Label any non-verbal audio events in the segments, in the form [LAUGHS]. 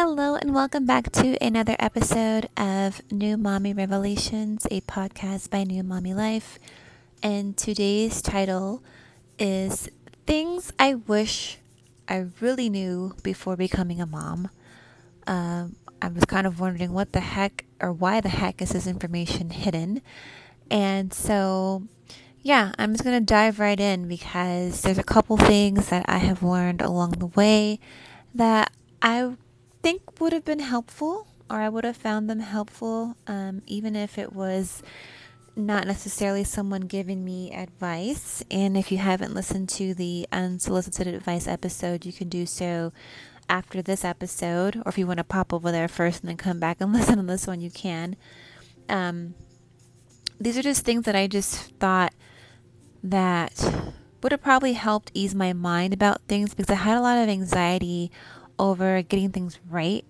Hello, and welcome back to another episode of New Mommy Revelations, a podcast by New Mommy Life. And today's title is Things I Wish I Really Knew Before Becoming a Mom. Um, I was kind of wondering what the heck or why the heck is this information hidden. And so, yeah, I'm just going to dive right in because there's a couple things that I have learned along the way that I think would have been helpful, or I would have found them helpful, um, even if it was not necessarily someone giving me advice. And if you haven't listened to the unsolicited advice episode, you can do so after this episode, or if you want to pop over there first and then come back and [LAUGHS] listen to this one, you can. Um, these are just things that I just thought that would have probably helped ease my mind about things because I had a lot of anxiety over getting things right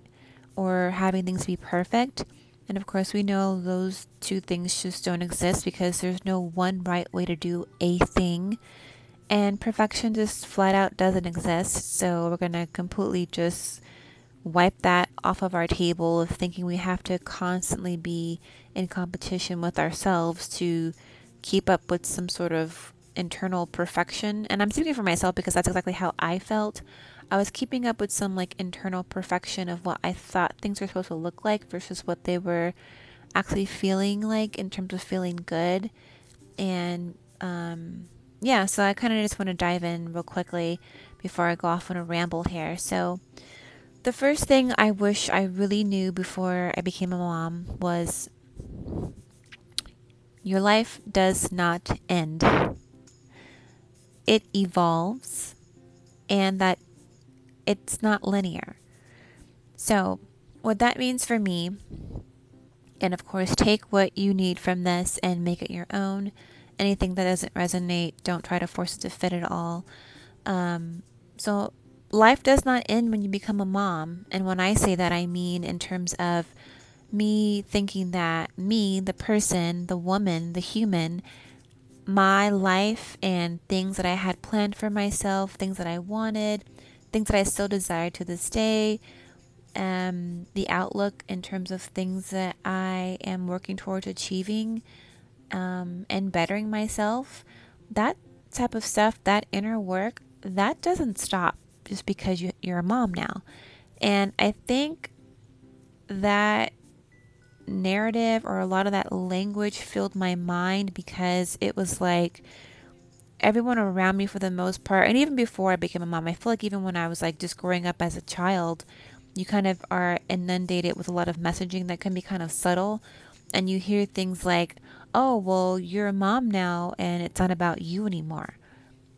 or having things be perfect. And of course, we know those two things just don't exist because there's no one right way to do a thing. And perfection just flat out doesn't exist. So we're going to completely just wipe that off of our table of thinking we have to constantly be in competition with ourselves to keep up with some sort of internal perfection. And I'm speaking for myself because that's exactly how I felt. I was keeping up with some like internal perfection of what I thought things were supposed to look like versus what they were actually feeling like in terms of feeling good. And um, yeah, so I kind of just want to dive in real quickly before I go off on a ramble here. So, the first thing I wish I really knew before I became a mom was your life does not end, it evolves, and that it's not linear. So, what that means for me, and of course, take what you need from this and make it your own. Anything that doesn't resonate, don't try to force it to fit at all. Um, so, life does not end when you become a mom. And when I say that, I mean in terms of me thinking that me, the person, the woman, the human, my life and things that I had planned for myself, things that I wanted, things that I still desire to this day, um, the outlook in terms of things that I am working towards achieving um, and bettering myself, that type of stuff, that inner work, that doesn't stop just because you, you're a mom now. And I think that narrative or a lot of that language filled my mind because it was like, everyone around me for the most part and even before i became a mom i feel like even when i was like just growing up as a child you kind of are inundated with a lot of messaging that can be kind of subtle and you hear things like oh well you're a mom now and it's not about you anymore.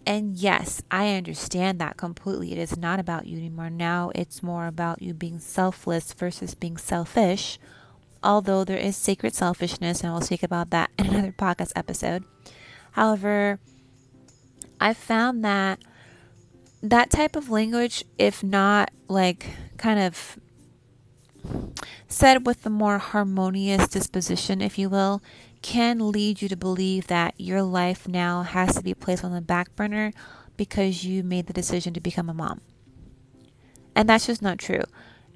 And yes i understand that completely. It is not about you anymore. Now it's more about you being selfless versus being selfish although there is sacred selfishness and i'll speak about that [LAUGHS] in another podcast episode. However I found that that type of language, if not like kind of said with a more harmonious disposition, if you will, can lead you to believe that your life now has to be placed on the back burner because you made the decision to become a mom. And that's just not true.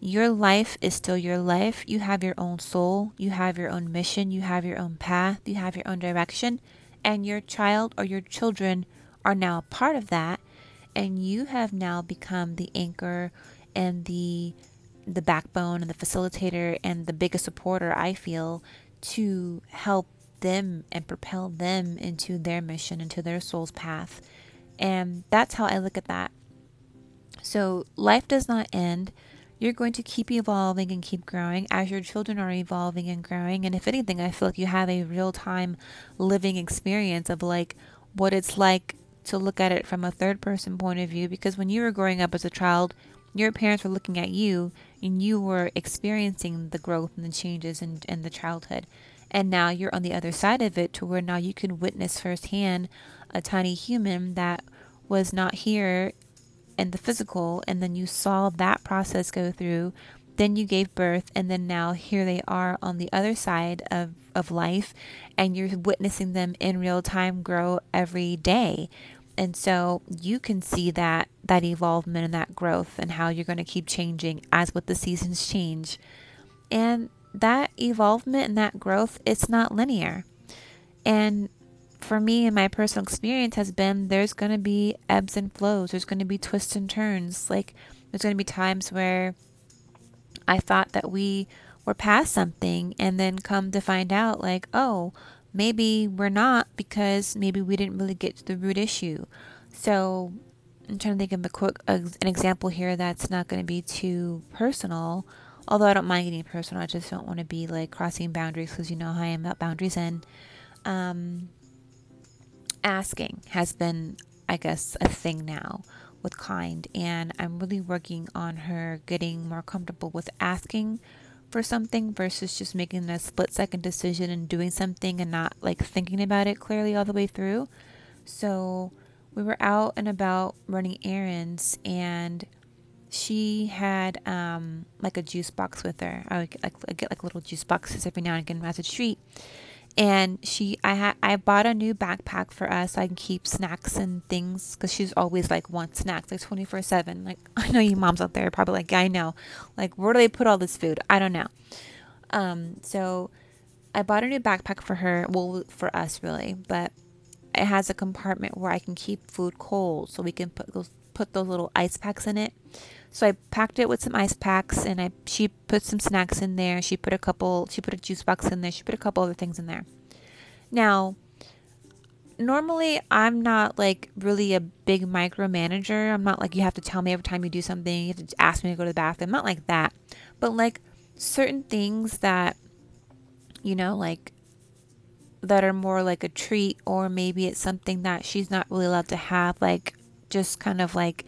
Your life is still your life. You have your own soul, you have your own mission, you have your own path, you have your own direction, and your child or your children are now a part of that and you have now become the anchor and the the backbone and the facilitator and the biggest supporter I feel to help them and propel them into their mission into their soul's path. And that's how I look at that. So life does not end. You're going to keep evolving and keep growing as your children are evolving and growing. And if anything, I feel like you have a real time living experience of like what it's like to look at it from a third person point of view because when you were growing up as a child, your parents were looking at you and you were experiencing the growth and the changes in, in the childhood. And now you're on the other side of it to where now you can witness firsthand a tiny human that was not here in the physical, and then you saw that process go through. Then you gave birth, and then now here they are on the other side of, of life, and you're witnessing them in real time grow every day And so you can see that that evolvement and that growth and how you're going to keep changing as with the seasons change. And that evolvement and that growth, it's not linear. And for me and my personal experience has been there's going to be ebbs and flows. There's going to be twists and turns. Like there's going to be times where I thought that we were past something and then come to find out like, oh, maybe we're not because maybe we didn't really get to the root issue. So I'm trying to think of a quick an example here that's not going to be too personal. Although I don't mind getting personal, I just don't want to be like crossing boundaries because you know how I am about boundaries. And um, asking has been, I guess, a thing now with Kind, and I'm really working on her getting more comfortable with asking for something versus just making a split second decision and doing something and not like thinking about it clearly all the way through. So we were out and about running errands and she had um, like a juice box with her. I would get like, I get like little juice boxes every now and again as a treat and she i had i bought a new backpack for us so i can keep snacks and things because she's always like wants snacks like 24 7 like [LAUGHS] i know you moms out there probably like i know. Like where do they put all this food? I don't know. Um so i bought a new backpack for her well for us really but it has a compartment where i can keep food cold so we can put those put those little ice packs in it so I packed it with some ice packs and I she put some snacks in there. She put a couple she put a juice box in there. She put a couple other things in there. Now, normally I'm not like really a big micromanager. I'm not like you have to tell me every time you do something, you have to ask me to go to the bathroom. Not like that. But like certain things that you know, like that are more like a treat or maybe it's something that she's not really allowed to have like just kind of like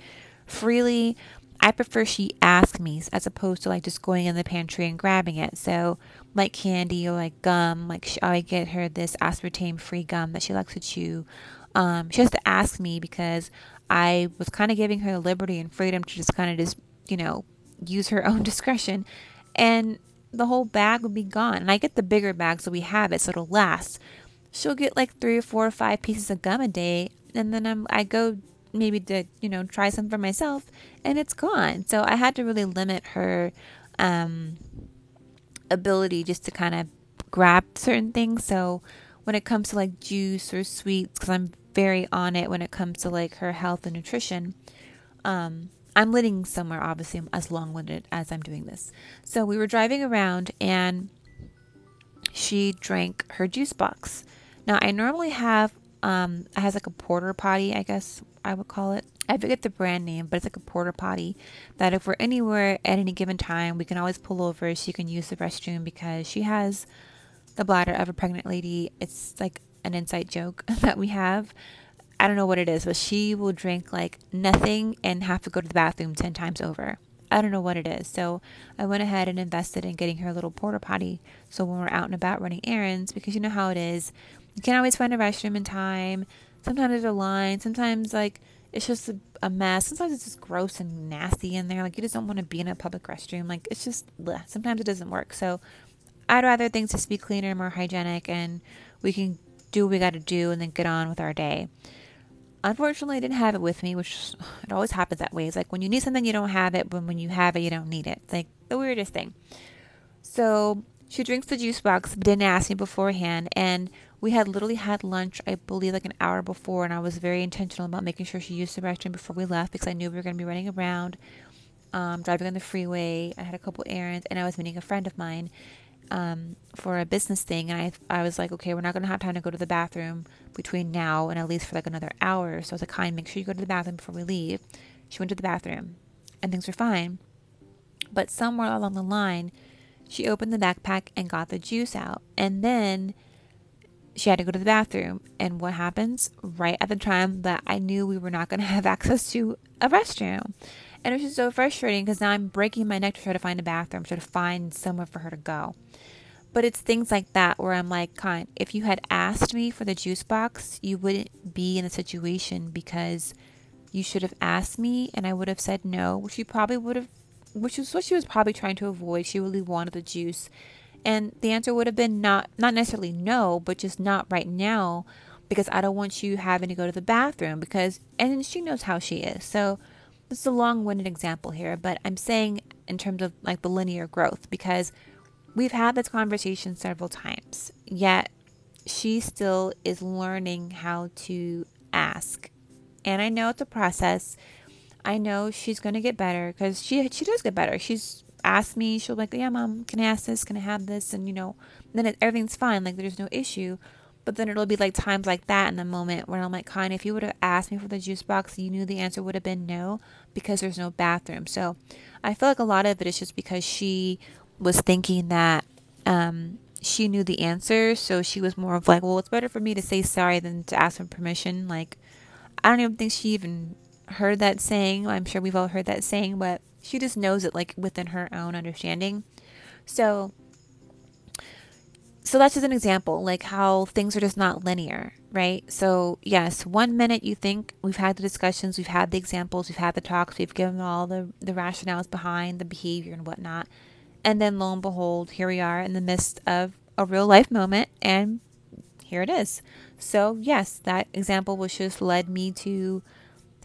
freely I prefer she ask me as opposed to like just going in the pantry and grabbing it. So, like candy or like gum, like she, I get her this aspartame free gum that she likes to chew. Um, she has to ask me because I was kind of giving her the liberty and freedom to just kind of just, you know, use her [LAUGHS] own discretion. And the whole bag would be gone. And I get the bigger bag so we have it so it'll last. She'll get like three or four or five pieces of gum a day. And then I'm, I go maybe to you know try some for myself and it's gone. So i had to really limit her um, ability just to kind of grab certain things. So when it comes to like juice or sweets because i'm very on it when it comes to like her health and nutrition um, i'm living somewhere obviously I'm as long-winded as i'm doing this. So we were driving around and she drank her juice box. Now i normally have um, it has like a porta potty, I guess I would call it. I forget the brand name, but it's like a porta potty that if we're anywhere at any given time, we can always pull over. She can use the restroom because she has the bladder of a pregnant lady. It's like an inside joke [LAUGHS] that we have. I don't know what it is, but she will drink like nothing and have to go to the bathroom 10 times over. I don't know what it is. So I went ahead and invested in getting her a little porta potty. So when we're out and about running errands, because you know how it is, you can't always find a restroom in time sometimes there's a line. Sometimes like it's just a, a, mess. Sometimes it's just gross and nasty in there. Like you just don't want to be in a public restroom. Like it's just bleh. sometimes it doesn't work. So I'd rather things just be cleaner and more hygienic, and we can do what we got to do and then get on with our day. Unfortunately, I didn't have it with me, which [SIGHS] it always happens that way. It's like when you need something, you don't have it, but when you have it, you don't need it. It's like the weirdest thing. So she drinks the juice box, didn't ask me beforehand, and we had literally had lunch, I believe, like an hour before, and I was very intentional about making sure she used the restroom before we left because I knew we were going to be running around, um, driving on the freeway. I had a couple errands, and I was meeting a friend of mine um, for a business thing, and I I was like, okay, we're not going to have time to go to the bathroom between now and at least for like another hour. So I was like, kind, make sure you go to the bathroom before we leave. She went to the bathroom, and things were fine. But somewhere along the line, she opened the backpack and got the juice out, and then she had to go to the bathroom. And what happens? Right at the time that I knew we were not going [LAUGHS] to have access to a restroom. And it was just so frustrating because now I'm breaking my neck to try to find a bathroom, try to find somewhere for her to go. But it's things like that where I'm like, if you had asked me for the juice box, you wouldn't be in a situation because you should have asked me and I would have said no, which you probably would have, which is what she was probably trying to avoid. She really wanted the juice and the answer would have been not not necessarily no but just not right now because I don't want you having to go to the bathroom because and she knows how she is. So this is a long-winded example here, but I'm saying in terms of like the linear growth because we've had this conversation several times. Yet she still is learning how to ask. And I know it's a process. I know she's going to get better cuz she she does get better. She's asked me, she'll be like, "Yeah, mom, can I ask this? Can I have this?" And you know, then it, everything's fine. Like there's no issue. But then it'll be like times like that in the moment where I'm like, kind if you would have asked me for the juice box, you knew the answer would have been no because there's no bathroom. So I feel like a lot of it is just because she was thinking that um, she knew the answer. So she was more of like, well, it's better for me to say sorry than to ask for permission. Like, I don't even think she even heard that saying. I'm sure we've all heard that saying, but she just knows it like within her own understanding. So so that's just an example, like how things are just not linear, right? So, yes, one minute you think we've had the discussions, we've had the examples, we've had the talks, we've given all the, the rationales behind the behavior and whatnot. And then lo and behold, here we are in the midst of a real life moment, and here it is. So, yes, that example was just led me to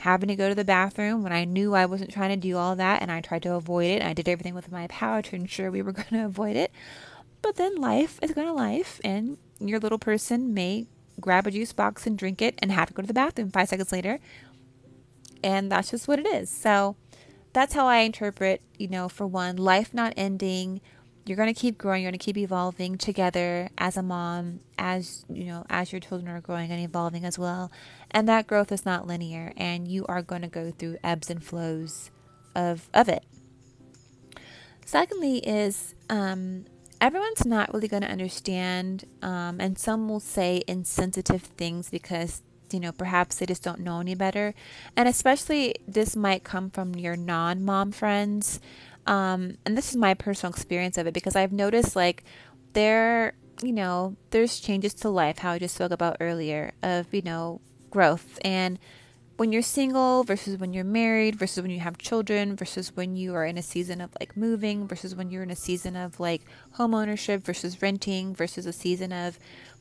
having to go to the bathroom when I knew I wasn't trying to do all that and I tried to avoid it. I did everything with my power to ensure we were [LAUGHS] going to avoid it. But then life is going to life, and your little person may grab a juice box and drink it and have to go to the bathroom five seconds later. And that's just what it is. So that's how I interpret, you know, for one, life not ending. You're going to keep growing, you're going to keep evolving together as a mom, as, you know, as your children are growing and evolving as well. And that growth is not linear, and you are going to go through ebbs and flows of, of it. Secondly, is um, everyone's not really going to understand, um, and some will say insensitive things because you know perhaps they just don't know any better, and especially this might come from your non-mom friends. Um, and this is my personal experience of it because I've noticed like there, you know, there's changes to life, how I just spoke about earlier, of you know growth. And when you're single versus when you're married versus when you have children versus when you are in a season of like moving versus when you're in a season of like home ownership versus renting versus a season of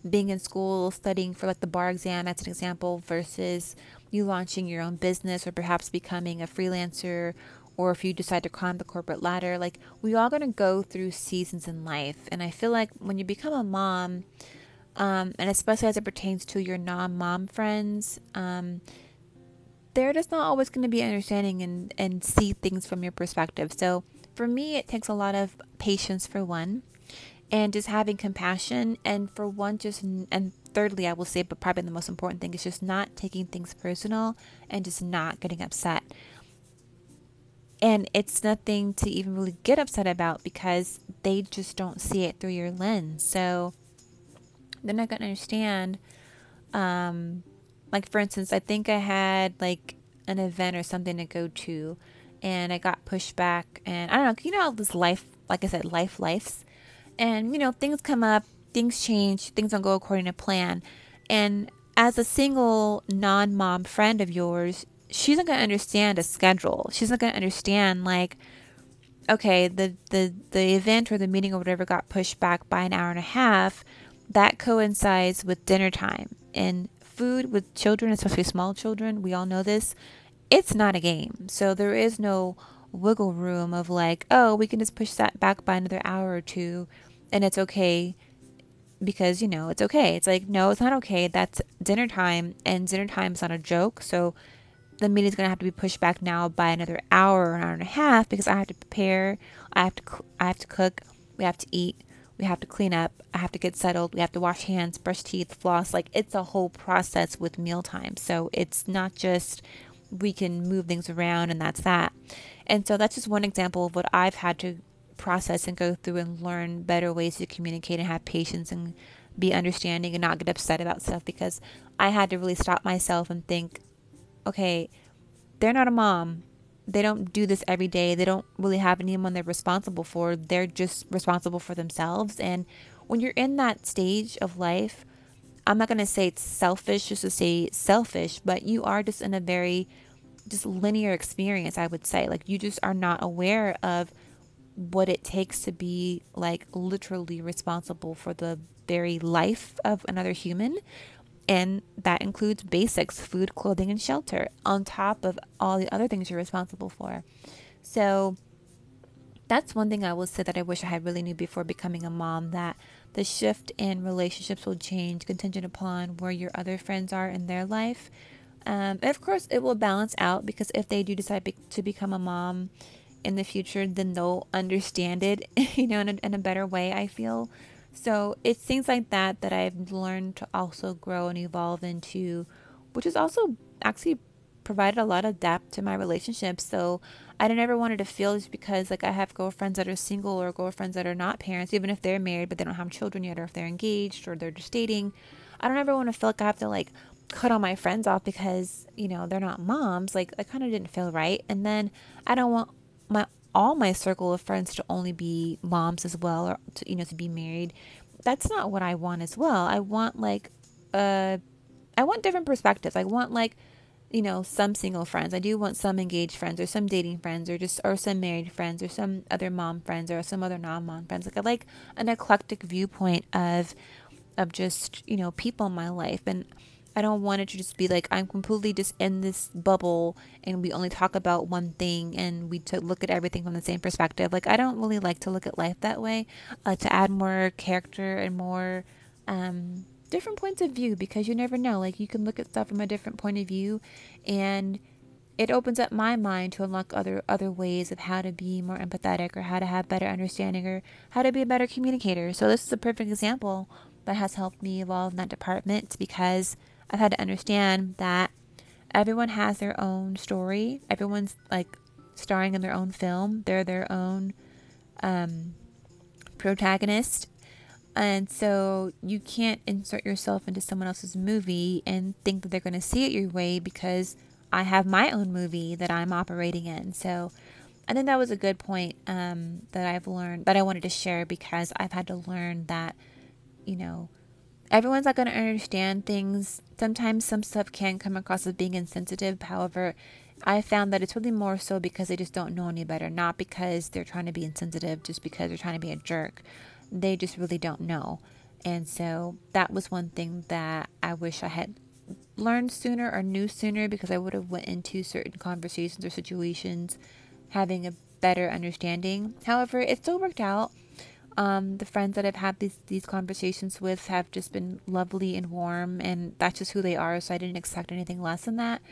being in school studying for like the bar exam that's an example versus you launching your own business or perhaps becoming a freelancer or if you decide to climb the corporate ladder. Like we all going to go through seasons in life. And i feel like when you become a mom um, and especially as it pertains to your non-mom friends um, they're just not always going to be understanding and, and see things from your perspective. So for me, it takes a lot of patience for one, and just having compassion, and for one, just and thirdly, I will say, but probably the most important thing is just not taking things personal and just not getting upset. And it's nothing to even really get upset about because they just don't see it through your lens. So they're not to understand um, like for instance, I think I had like an event or something to go to and I got pushed back and I don't know, you know this life like I said, life lives. And you know, things come up, things change, things don't go according to plan. And as a single non mom friend of yours, she's not gonna understand a schedule. She's not gonna understand like okay, the, the, the event or the meeting or whatever got pushed back by an hour and a half, that coincides with dinner time. And food with children, especially small children, we all know this, it's not a game. So there is no wiggle room of like, oh, we can just push that back by another hour or two and it's okay because, you know, it's okay. It's like, no, it's not okay. That's dinner time and dinner time is not a joke. So the meeting's going to have to be pushed back now by another hour or an hour and a half because I have to prepare, I have to I have to cook, we have to eat we have to clean up, I have to get settled, we have to wash hands, brush teeth, floss. Like it's a whole process with mealtime. So it's not just we can move things around and that's that. And so that's just one example of what I've had to process and go through and learn better ways to communicate and have patience and be understanding and not get upset about stuff because I had to really stop myself and think, okay, they're not a mom they don't do this every day. They don't really have anyone they're responsible for. They're just responsible for themselves. And when you're in that stage of life, I'm not going to say it's selfish just to say selfish, but you are just in a very just linear experience, I would say. Like you just are not aware of what it takes to be like literally responsible for the very life of another human. And that includes basics food, clothing, and shelter, on top of all the other things you're responsible for. So, that's one thing I will say that I wish I had really knew before becoming a mom that the shift in relationships will change contingent upon where your other friends are in their life. Um, of course, it will balance out because if they do decide be- to become a mom in the future, then they'll understand it, [LAUGHS] you know, in a, in a better way, I feel. So it's things like that that I've learned to also grow and evolve into, which has also actually provided a lot of depth to my relationships. So I never wanted to feel just because like I have girlfriends that are single or girlfriends that are not parents, even if they're married but they don't have children yet, or if they're engaged or they're just dating. I don't ever want to feel like I have to like cut all my friends off because you know they're not moms. Like I kind of didn't feel right, and then I don't want my all my circle of friends to only be moms as well, or to you know to be married. That's not what I want as well. I want like uh, I want different perspectives. I want like you know, some single friends. I do want some engaged friends or some dating friends or just or some married friends or some other mom friends or some other non-mom friends. Like I like an eclectic viewpoint of of just, you know, people in my life and I don't want it to just be like I'm completely just in this bubble and we only talk about one thing and we to look at everything from the same perspective. Like I don't really like to look at life that way. Uh, to add more character and more um different points of view because you never know. Like you can look at stuff from a different point of view and it opens up my mind to unlock other other ways of how to be more empathetic or how to have better understanding or how to be a better communicator. So this is a perfect example that has helped me evolve in that department because I've had to understand that everyone has their own story. Everyone's like starring in their own film. They're their own um, protagonist and so you can't insert yourself into someone else's movie and think that they're going to see it your way because I have my own movie that I'm operating in. So I think that was a good point um, that I've learned that I wanted to share because I've had to learn that, you know, everyone's not going to understand things. Sometimes some stuff can come across as being insensitive. However, I found that it's really more so because they just don't know any better, not because they're trying to be insensitive, just because they're trying to be a jerk they just really don't know. And so that was one thing that I wish I had learned sooner or knew sooner because I would have went into certain conversations or situations having a better understanding. However, it still worked out. Um, the friends that I've had these these conversations with have just been lovely and warm, and that's just who they are. So I didn't expect anything less than that.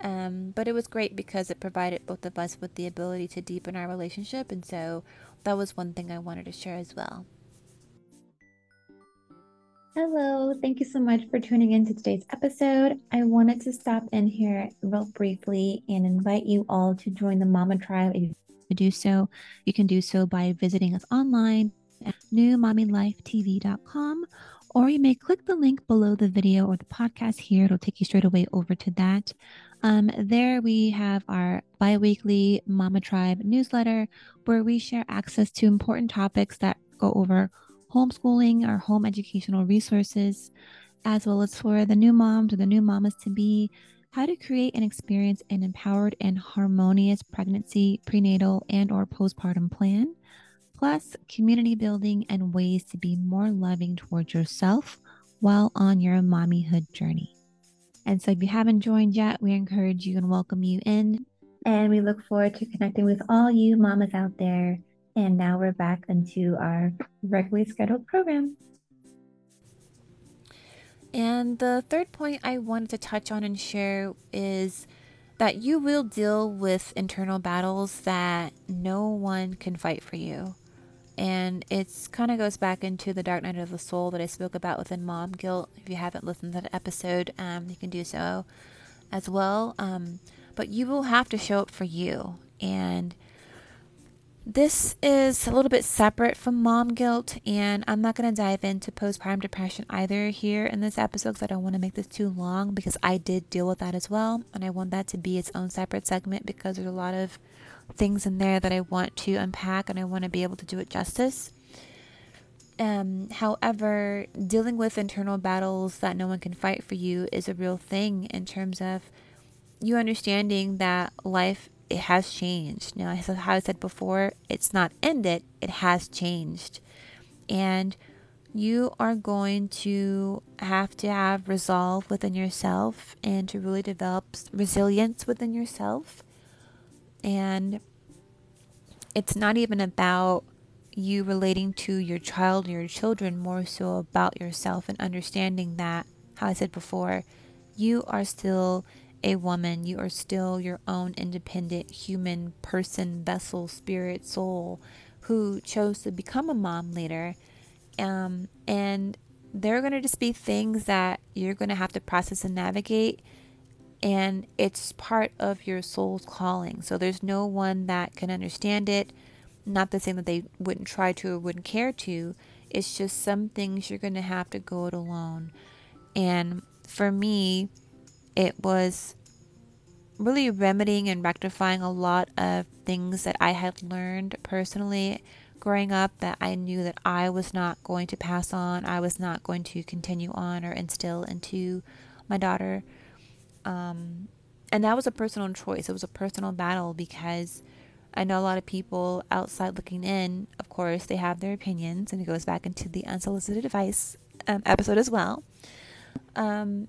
Um, but it was great because it provided both of us with the ability to deepen our relationship, and so that was one thing I wanted to share as well. Hello, thank you so much for tuning in to today's episode. I wanted to stop in here real briefly and invite you all to join the Mama Tribe. If you do so, you can do so by visiting us online at newmommylifetv.com, or you may click the link below the video or the podcast here. It'll take you straight away over to that. Um, there we have our bi-weekly Mama Tribe newsletter where we share access to important topics that go over homeschooling or home educational resources, as well as for the new moms or the new mamas to be, how to create and experience an empowered and harmonious pregnancy, prenatal, and or postpartum plan, plus community building and ways to be more loving towards yourself while on your mommyhood journey. And so if you haven't joined yet, we encourage you and welcome you in. And we look forward to connecting with all you mamas out there and now we're back into our regularly scheduled program. And the third point I wanted to touch on and share is that you will deal with internal battles that no one can fight for you. And it's kind of goes back into the dark night of the soul that I spoke about within mom guilt. If you haven't listened to that episode, um, you can do so as well. Um, but you will have to show up for you. And this is a little bit separate from mom guilt, and I'm not going to dive into postpartum depression either here in this episode because I don't want to make this too long because I did deal with that as well, and I want that to be its own separate segment because there's a lot of things in there that I want to unpack and I want to be able to do it justice. Um, however, dealing with internal battles that no one can fight for you is a real thing in terms of you understanding that life it has changed. Now, as I said before, it's not ended, it has changed. And you are going to have to have resolve within yourself and to really develop resilience within yourself. And it's not even about you relating to your child or your children, more so about yourself and understanding that, how I said before, you are still a woman. You are still your own independent human person, vessel, spirit, soul who chose to become a mom later um, and there are going to just be things that you're going to have to process and navigate. And it's part of your soul's calling. So there's no one that can understand it. Not the same that they wouldn't try to or wouldn't care to. It's just some things you're going to have to go it alone. And for me, it was really remedying and rectifying a lot of things that I had learned personally growing up that I knew that I was not going to pass on, I was not going to continue on or instill into my daughter. Um, and that was a personal choice. It was a personal battle because I know a lot of people outside looking in, of course, they have their opinions, and it goes back into the unsolicited advice um, episode as well. Um,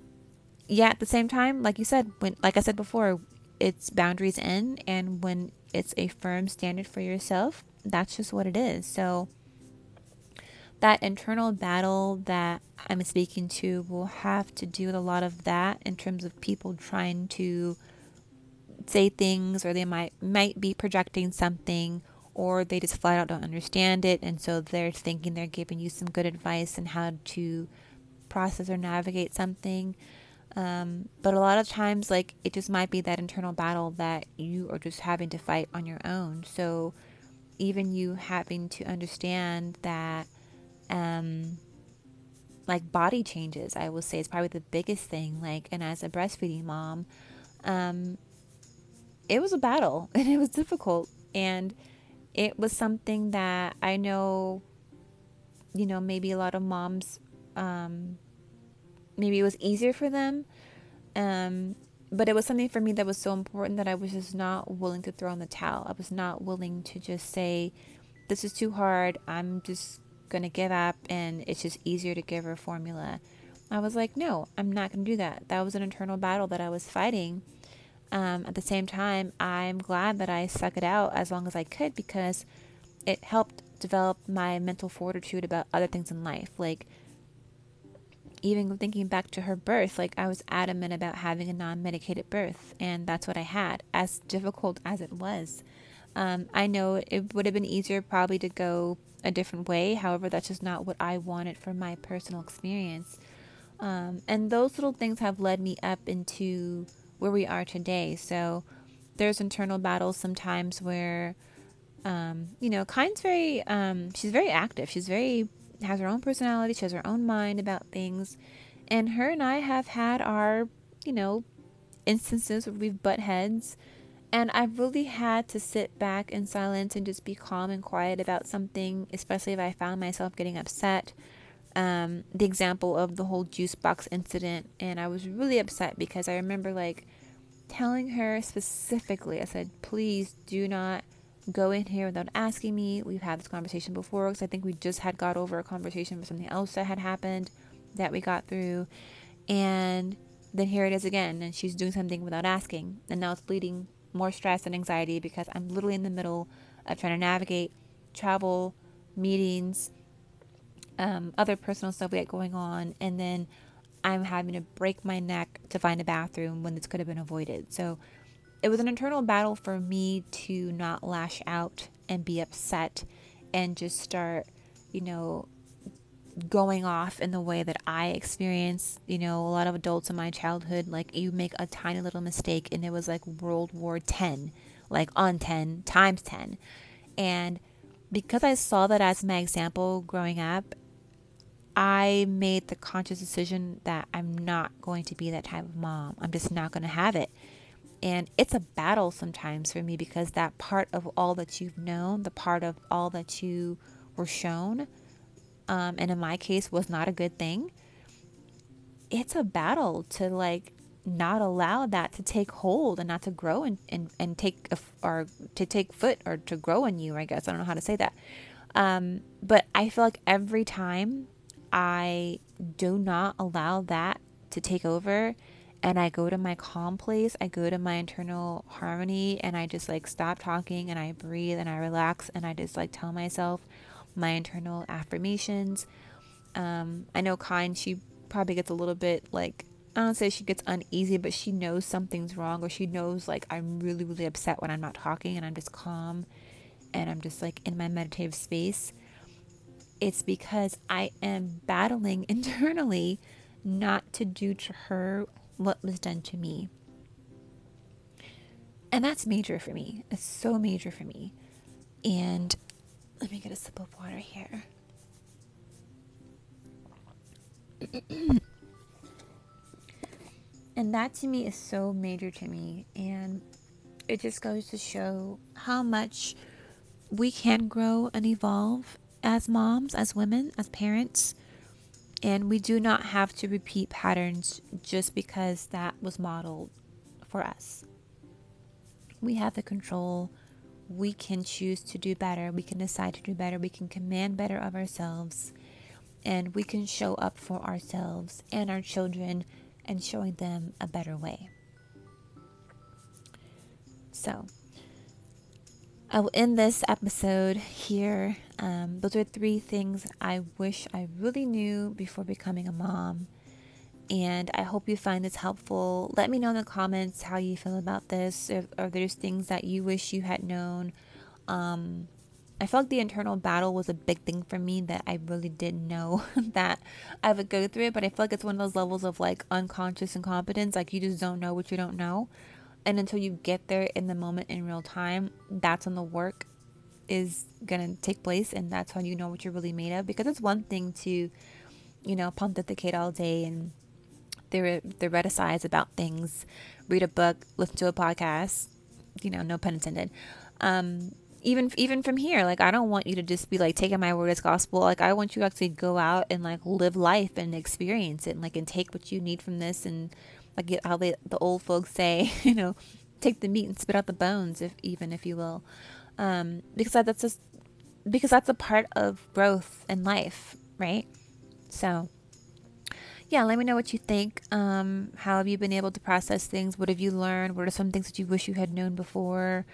yeah, at the same time, like you said, when like I said before, it's boundaries in, and when it's a firm standard for yourself, that's just what it is. So that internal battle that I'm speaking to will have to do with a lot of that in terms of people trying to say things or they might might be projecting something or they just flat out don't understand it and so they're thinking they're giving you some good advice on how to process or navigate something. Um, but a lot of times like it just might be that internal battle that you are just having to fight on your own. So even you having to understand that um like body changes i will say is probably the biggest thing like and as a breastfeeding mom um it was a battle [LAUGHS] and it was difficult and it was something that i know you know maybe a lot of moms um maybe it was easier for them um but it was something for me that was so important that I was just not willing to throw in the towel. I was not willing to just say, this is too hard. I'm just going to give up and it's just easier to give her formula. I was like, no, I'm not going to do that. That was an internal battle that I was fighting. Um, at the same time, I'm glad that I stuck it out as long as I could because it helped develop my mental fortitude about other things in life. Like, even thinking back to her birth, like I was adamant about having a non medicated birth, and that's what I had, as difficult as it was. Um, I know it would have been easier probably to go a different way. However, that's just not what I wanted from my personal experience. Um, and those little things have led me up into where we are today. So there's internal battles sometimes where, um, you know, Kind's very, um, she's very active. She's very has her own personality, she has her own mind about things. And her and I have had our, you know, instances where we've butt heads. And I've really had to sit back in silence and just be calm and quiet about something, especially if I found myself getting upset. Um, the example of the whole juice box incident, and I was really upset because I remember like telling her specifically, I said, please do not go in here without asking me. We've had this conversation before because I think we just had got over a conversation with something else that had happened that we got through. And then here it is again, and she's doing something without asking. And now it's leading more stress and anxiety because I'm literally in the middle of trying to navigate travel, meetings, um, other personal stuff we got going on. And then I'm having to break my neck to find a bathroom when this could have been avoided. So it was an internal battle for me to not lash out and be upset and just start, you know, going off in the way that I experienced. You know, a lot of adults in my childhood, like you make a tiny little mistake and it was like World War 10, like on 10 times 10. And because I saw that as my example growing up, I made the conscious decision that I'm not going to be that type of mom. I'm just not going to have it. And it's a battle sometimes for me because that part of all that you've known, the part of all that you were shown, um, and in my case was not a good thing, it's a battle to like not allow that to take hold and not to grow and, and, and take a, or to take foot or to grow in you, I guess. I don't know how to say that. Um, but I feel like every time I do not allow that to take over and I go to my calm place, I go to my internal harmony and I just like stop talking and I breathe and I relax and I just like tell myself my internal affirmations. Um, I know Kind, she probably gets a little bit like, I don't say she gets uneasy, but she knows something's wrong or she knows like I'm really, really upset when I'm not talking and I'm just calm and I'm just like in my meditative space. It's because I am battling [LAUGHS] internally not to do to her what was done to me. And that's major for me. It's so major for me. And let me get a sip of water here. and that to me is so major to me. And it just goes to show how much we can grow and evolve as moms, as women, as parents and we do not have to repeat patterns just because that was modeled for us. We have the control. We can choose to do better. We can decide to do better. We can command better of ourselves. And we can show up for ourselves and our children and showing them a better way. So, I will end this episode here. Um, those are three things I wish I really knew before becoming a mom. And I hope you find this helpful. Let me know in the comments how you feel about this. If, are there's things that you wish you had known? Um, I felt like the internal battle was a big thing for me that I really didn't know [LAUGHS] that I would go through it. But I feel like it's one of those levels of like unconscious incompetence. Like you just don't know what you don't know and until you get there in the moment in real time that's when the work is going to take place and that's when you know what you're really made of because it's one thing to you know pontificate all day and theorize about things. Read a book listen to a podcast you know no pun intended. Um even even from here like i don't want you to just be like taking my word as gospel. Like i want you to actually go out and like live life and experience it and like and take what you need from this and like how they, the old folks say, [LAUGHS] you know, take the meat and spit out the bones, if even if you will, um, because that's just because that's a part of growth in life, right? So, yeah, let me know what you think. Um, how have you been able to process things? What have you learned? What are some things that you wish you had known before?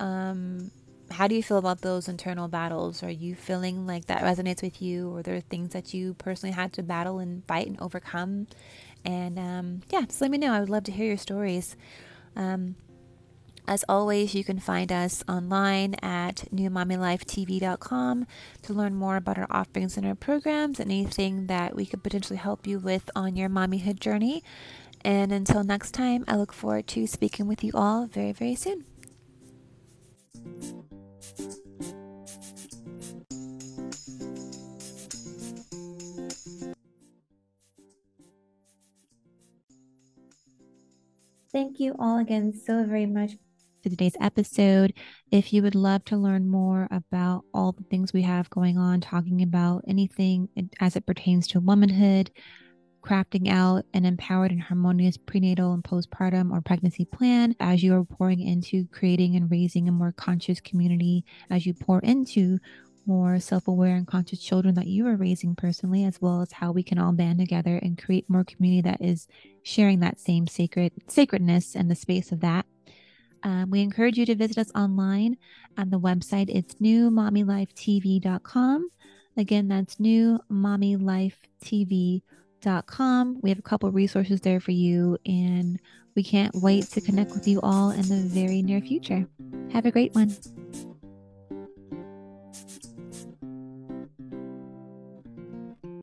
Um, how do you feel about those internal battles? Are you feeling like that resonates with you, or there are things that you personally had to battle and fight and overcome? And um, yeah, just let me know. I would love to hear your stories. Um, as always, you can find us online at newmommylifetv.com to learn more about our offerings and our programs and anything that we could potentially help you with on your mommyhood journey. And until next time, I look forward to speaking with you all very, very soon. Thank you all again so very much for today's episode. If you would love to learn more about all the things we have going on, talking about anything as it pertains to womanhood, crafting out an empowered and harmonious prenatal and postpartum or pregnancy plan as you are pouring into creating and raising a more conscious community, as you pour into more self aware and conscious children that you are raising personally, as well as how we can all band together and create more community that is sharing that same sacred sacredness and the space of that. Um, we encourage you to visit us online on the website. It's newmommylifetv.com. Again, that's newmommylifetv.com. We have a couple resources there for you, and we can't wait to connect with you all in the very near future. Have a great one.